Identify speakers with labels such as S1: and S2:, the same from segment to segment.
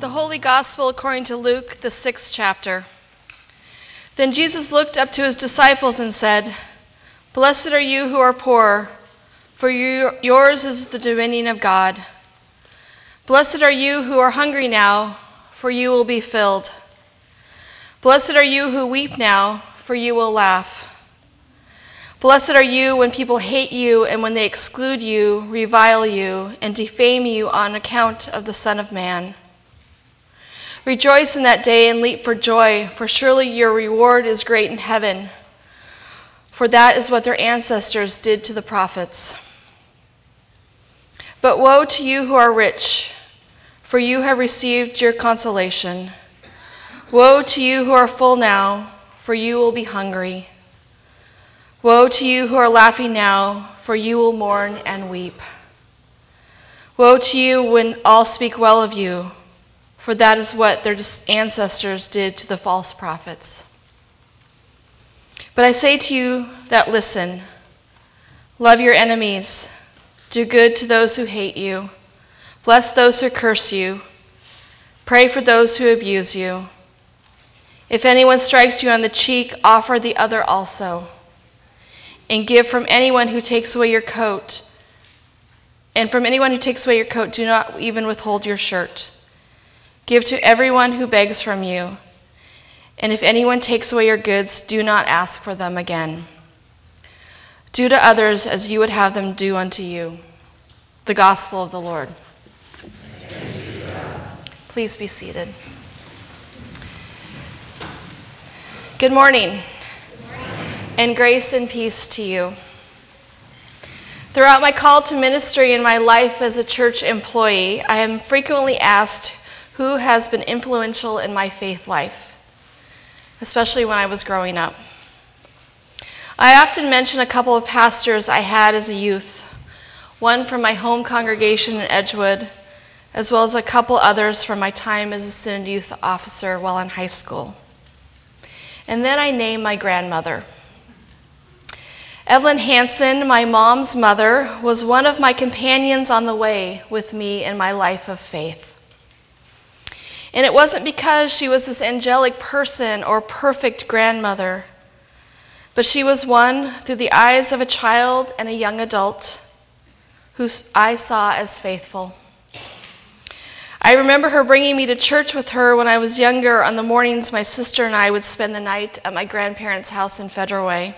S1: The Holy Gospel according to Luke, the sixth chapter. Then Jesus looked up to his disciples and said, Blessed are you who are poor, for yours is the dominion of God. Blessed are you who are hungry now, for you will be filled. Blessed are you who weep now, for you will laugh. Blessed are you when people hate you and when they exclude you, revile you, and defame you on account of the Son of Man. Rejoice in that day and leap for joy, for surely your reward is great in heaven. For that is what their ancestors did to the prophets. But woe to you who are rich, for you have received your consolation. Woe to you who are full now, for you will be hungry. Woe to you who are laughing now, for you will mourn and weep. Woe to you when all speak well of you for that is what their ancestors did to the false prophets. But I say to you that listen love your enemies, do good to those who hate you, bless those who curse you, pray for those who abuse you. If anyone strikes you on the cheek, offer the other also. And give from anyone who takes away your coat. And from anyone who takes away your coat, do not even withhold your shirt. Give to everyone who begs from you. And if anyone takes away your goods, do not ask for them again. Do to others as you would have them do unto you. The gospel of the Lord. Please be seated. Good morning, and grace and peace to you. Throughout my call to ministry and my life as a church employee, I am frequently asked who has been influential in my faith life, especially when I was growing up. I often mention a couple of pastors I had as a youth, one from my home congregation in Edgewood, as well as a couple others from my time as a synod youth officer while in high school. And then I name my grandmother. Evelyn Hanson, my mom's mother, was one of my companions on the way with me in my life of faith. And it wasn't because she was this angelic person or perfect grandmother, but she was one through the eyes of a child and a young adult who I saw as faithful. I remember her bringing me to church with her when I was younger on the mornings my sister and I would spend the night at my grandparents' house in Federal Way.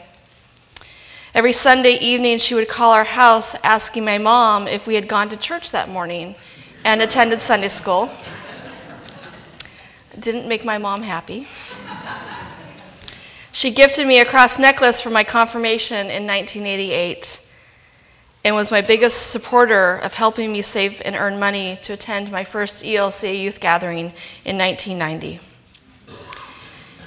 S1: Every Sunday evening, she would call our house asking my mom if we had gone to church that morning and attended Sunday school. Didn't make my mom happy. She gifted me a cross necklace for my confirmation in 1988 and was my biggest supporter of helping me save and earn money to attend my first ELCA youth gathering in 1990.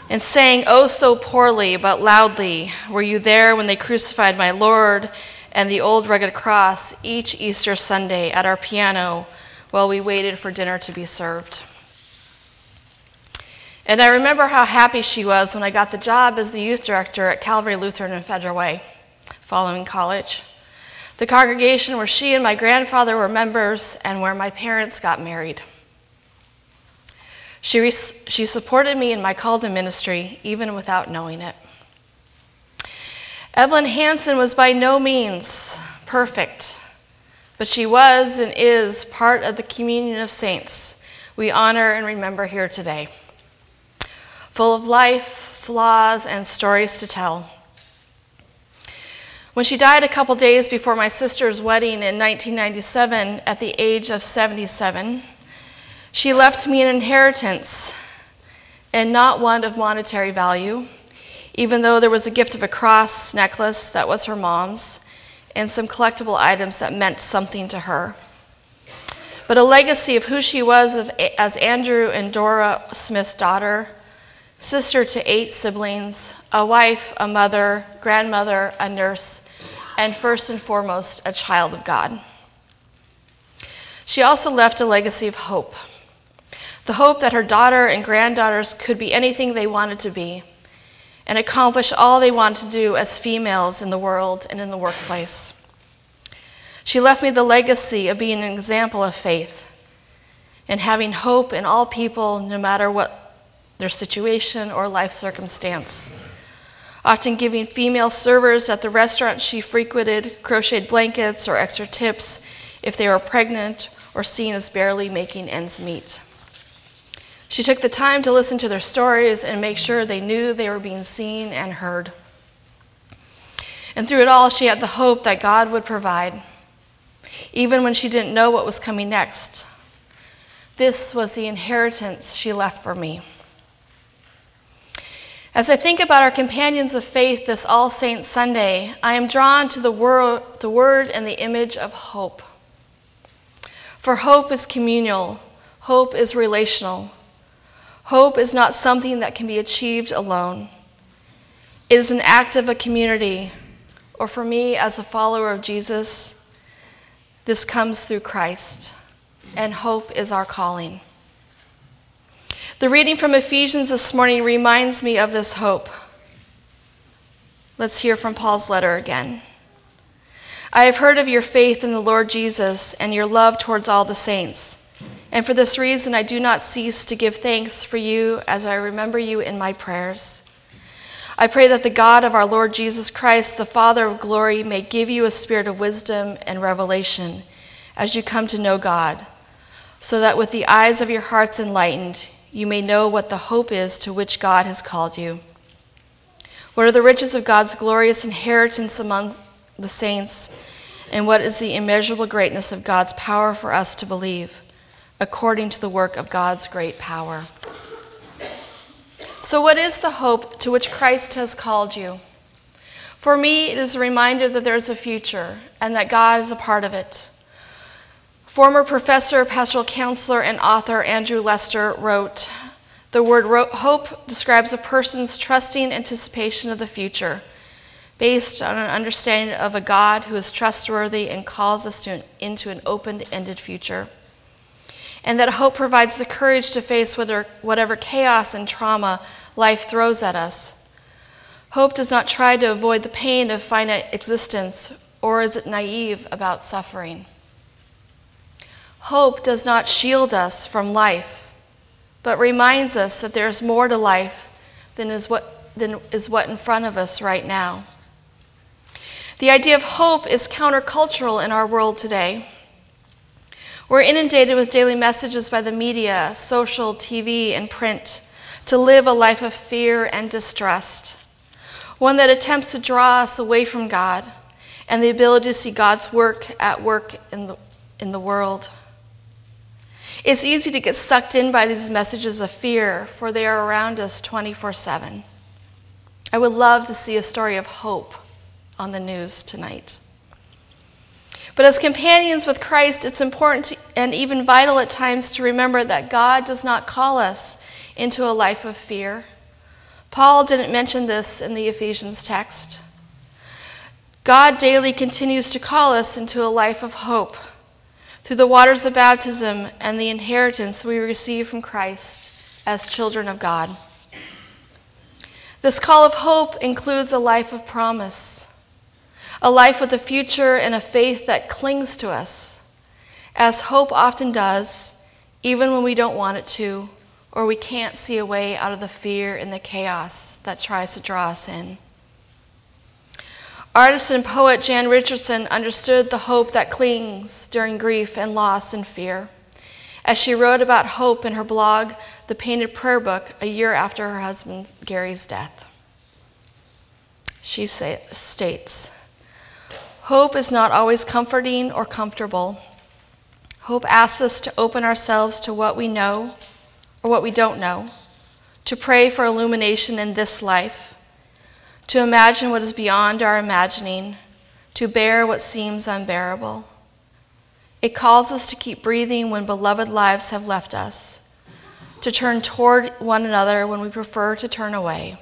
S1: And saying, oh so poorly but loudly, Were you there when they crucified my Lord? and the old rugged cross each Easter Sunday at our piano while we waited for dinner to be served. And I remember how happy she was when I got the job as the youth director at Calvary Lutheran in Federal Way following college. The congregation where she and my grandfather were members and where my parents got married. She, she supported me in my call to ministry, even without knowing it. Evelyn Hanson was by no means perfect, but she was and is part of the communion of saints we honor and remember here today full of life, flaws, and stories to tell. When she died a couple days before my sister's wedding in 1997 at the age of 77, she left me an inheritance and not one of monetary value, even though there was a gift of a cross necklace that was her mom's and some collectible items that meant something to her. But a legacy of who she was as Andrew and Dora Smith's daughter sister to eight siblings, a wife, a mother, grandmother, a nurse, and first and foremost, a child of God. She also left a legacy of hope the hope that her daughter and granddaughters could be anything they wanted to be and accomplish all they wanted to do as females in the world and in the workplace. She left me the legacy of being an example of faith and having hope in all people, no matter what their situation or life circumstance. Often giving female servers at the restaurant she frequented crocheted blankets or extra tips if they were pregnant or seen as barely making ends meet. She took the time to listen to their stories and make sure they knew they were being seen and heard. And through it all, she had the hope that God would provide, even when she didn't know what was coming next. This was the inheritance she left for me. As I think about our companions of faith this All Saints Sunday, I am drawn to the, word, the word and the image of hope. For hope is communal, hope is relational. Hope is not something that can be achieved alone. It is an act of a community, or for me as a follower of Jesus, this comes through Christ, and hope is our calling. The reading from Ephesians this morning reminds me of this hope. Let's hear from Paul's letter again. I have heard of your faith in the Lord Jesus and your love towards all the saints. And for this reason, I do not cease to give thanks for you as I remember you in my prayers. I pray that the God of our Lord Jesus Christ, the Father of glory, may give you a spirit of wisdom and revelation as you come to know God, so that with the eyes of your hearts enlightened, you may know what the hope is to which God has called you. What are the riches of God's glorious inheritance among the saints, and what is the immeasurable greatness of God's power for us to believe? according to the work of God's great power. So, what is the hope to which Christ has called you? For me, it is a reminder that there's a future and that God is a part of it. Former professor, pastoral counselor, and author Andrew Lester wrote The word hope describes a person's trusting anticipation of the future based on an understanding of a God who is trustworthy and calls us to, into an open ended future and that hope provides the courage to face whatever chaos and trauma life throws at us. Hope does not try to avoid the pain of finite existence, or is it naive about suffering? Hope does not shield us from life, but reminds us that there is more to life than is what, than is what in front of us right now. The idea of hope is countercultural in our world today. We're inundated with daily messages by the media, social, TV, and print to live a life of fear and distrust, one that attempts to draw us away from God and the ability to see God's work at work in the, in the world. It's easy to get sucked in by these messages of fear, for they are around us 24 7. I would love to see a story of hope on the news tonight. But as companions with Christ, it's important to, and even vital at times to remember that God does not call us into a life of fear. Paul didn't mention this in the Ephesians text. God daily continues to call us into a life of hope through the waters of baptism and the inheritance we receive from Christ as children of God. This call of hope includes a life of promise a life with a future and a faith that clings to us, as hope often does, even when we don't want it to, or we can't see a way out of the fear and the chaos that tries to draw us in. Artist and poet Jan Richardson understood the hope that clings during grief and loss and fear. As she wrote about hope in her blog, The Painted Prayer Book, a year after her husband Gary's death, she say, states, Hope is not always comforting or comfortable. Hope asks us to open ourselves to what we know or what we don't know, to pray for illumination in this life, to imagine what is beyond our imagining, to bear what seems unbearable. It calls us to keep breathing when beloved lives have left us, to turn toward one another when we prefer to turn away.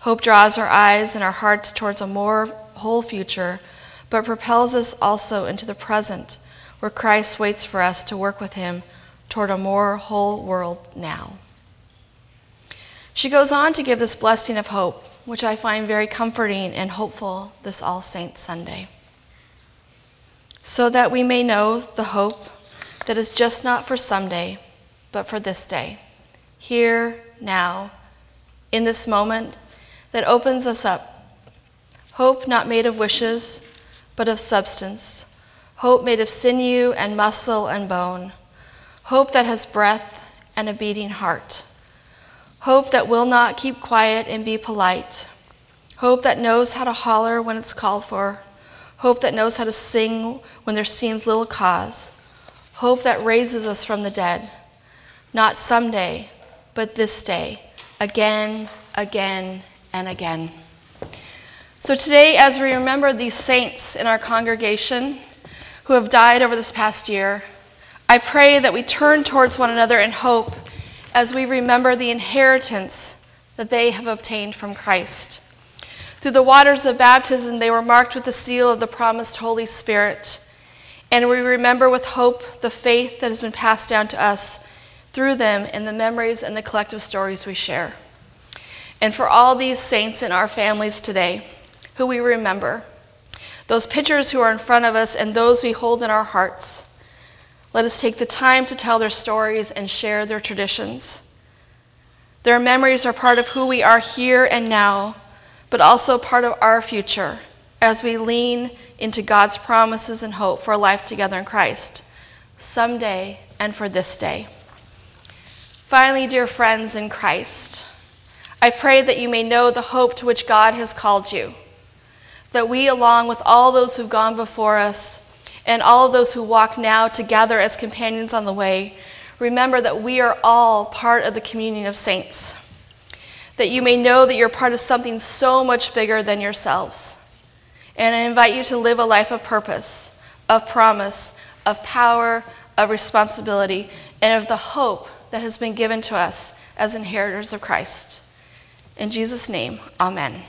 S1: Hope draws our eyes and our hearts towards a more whole future, but propels us also into the present, where Christ waits for us to work with him toward a more whole world now. She goes on to give this blessing of hope, which I find very comforting and hopeful this All Saints Sunday. So that we may know the hope that is just not for someday, but for this day, here, now, in this moment that opens us up. Hope not made of wishes, but of substance. Hope made of sinew and muscle and bone. Hope that has breath and a beating heart. Hope that will not keep quiet and be polite. Hope that knows how to holler when it's called for. Hope that knows how to sing when there seems little cause hope that raises us from the dead, not someday, but this day, again, again, and again. So today, as we remember these saints in our congregation who have died over this past year, I pray that we turn towards one another in hope as we remember the inheritance that they have obtained from Christ. Through the waters of baptism, they were marked with the seal of the promised Holy Spirit. And we remember with hope the faith that has been passed down to us through them in the memories and the collective stories we share. And for all these saints in our families today who we remember, those pictures who are in front of us and those we hold in our hearts, let us take the time to tell their stories and share their traditions. Their memories are part of who we are here and now, but also part of our future as we lean into God's promises and hope for a life together in Christ, someday and for this day. Finally, dear friends in Christ, I pray that you may know the hope to which God has called you, that we, along with all those who've gone before us and all of those who walk now together as companions on the way, remember that we are all part of the communion of saints, that you may know that you're part of something so much bigger than yourselves and I invite you to live a life of purpose, of promise, of power, of responsibility, and of the hope that has been given to us as inheritors of Christ. In Jesus' name, amen.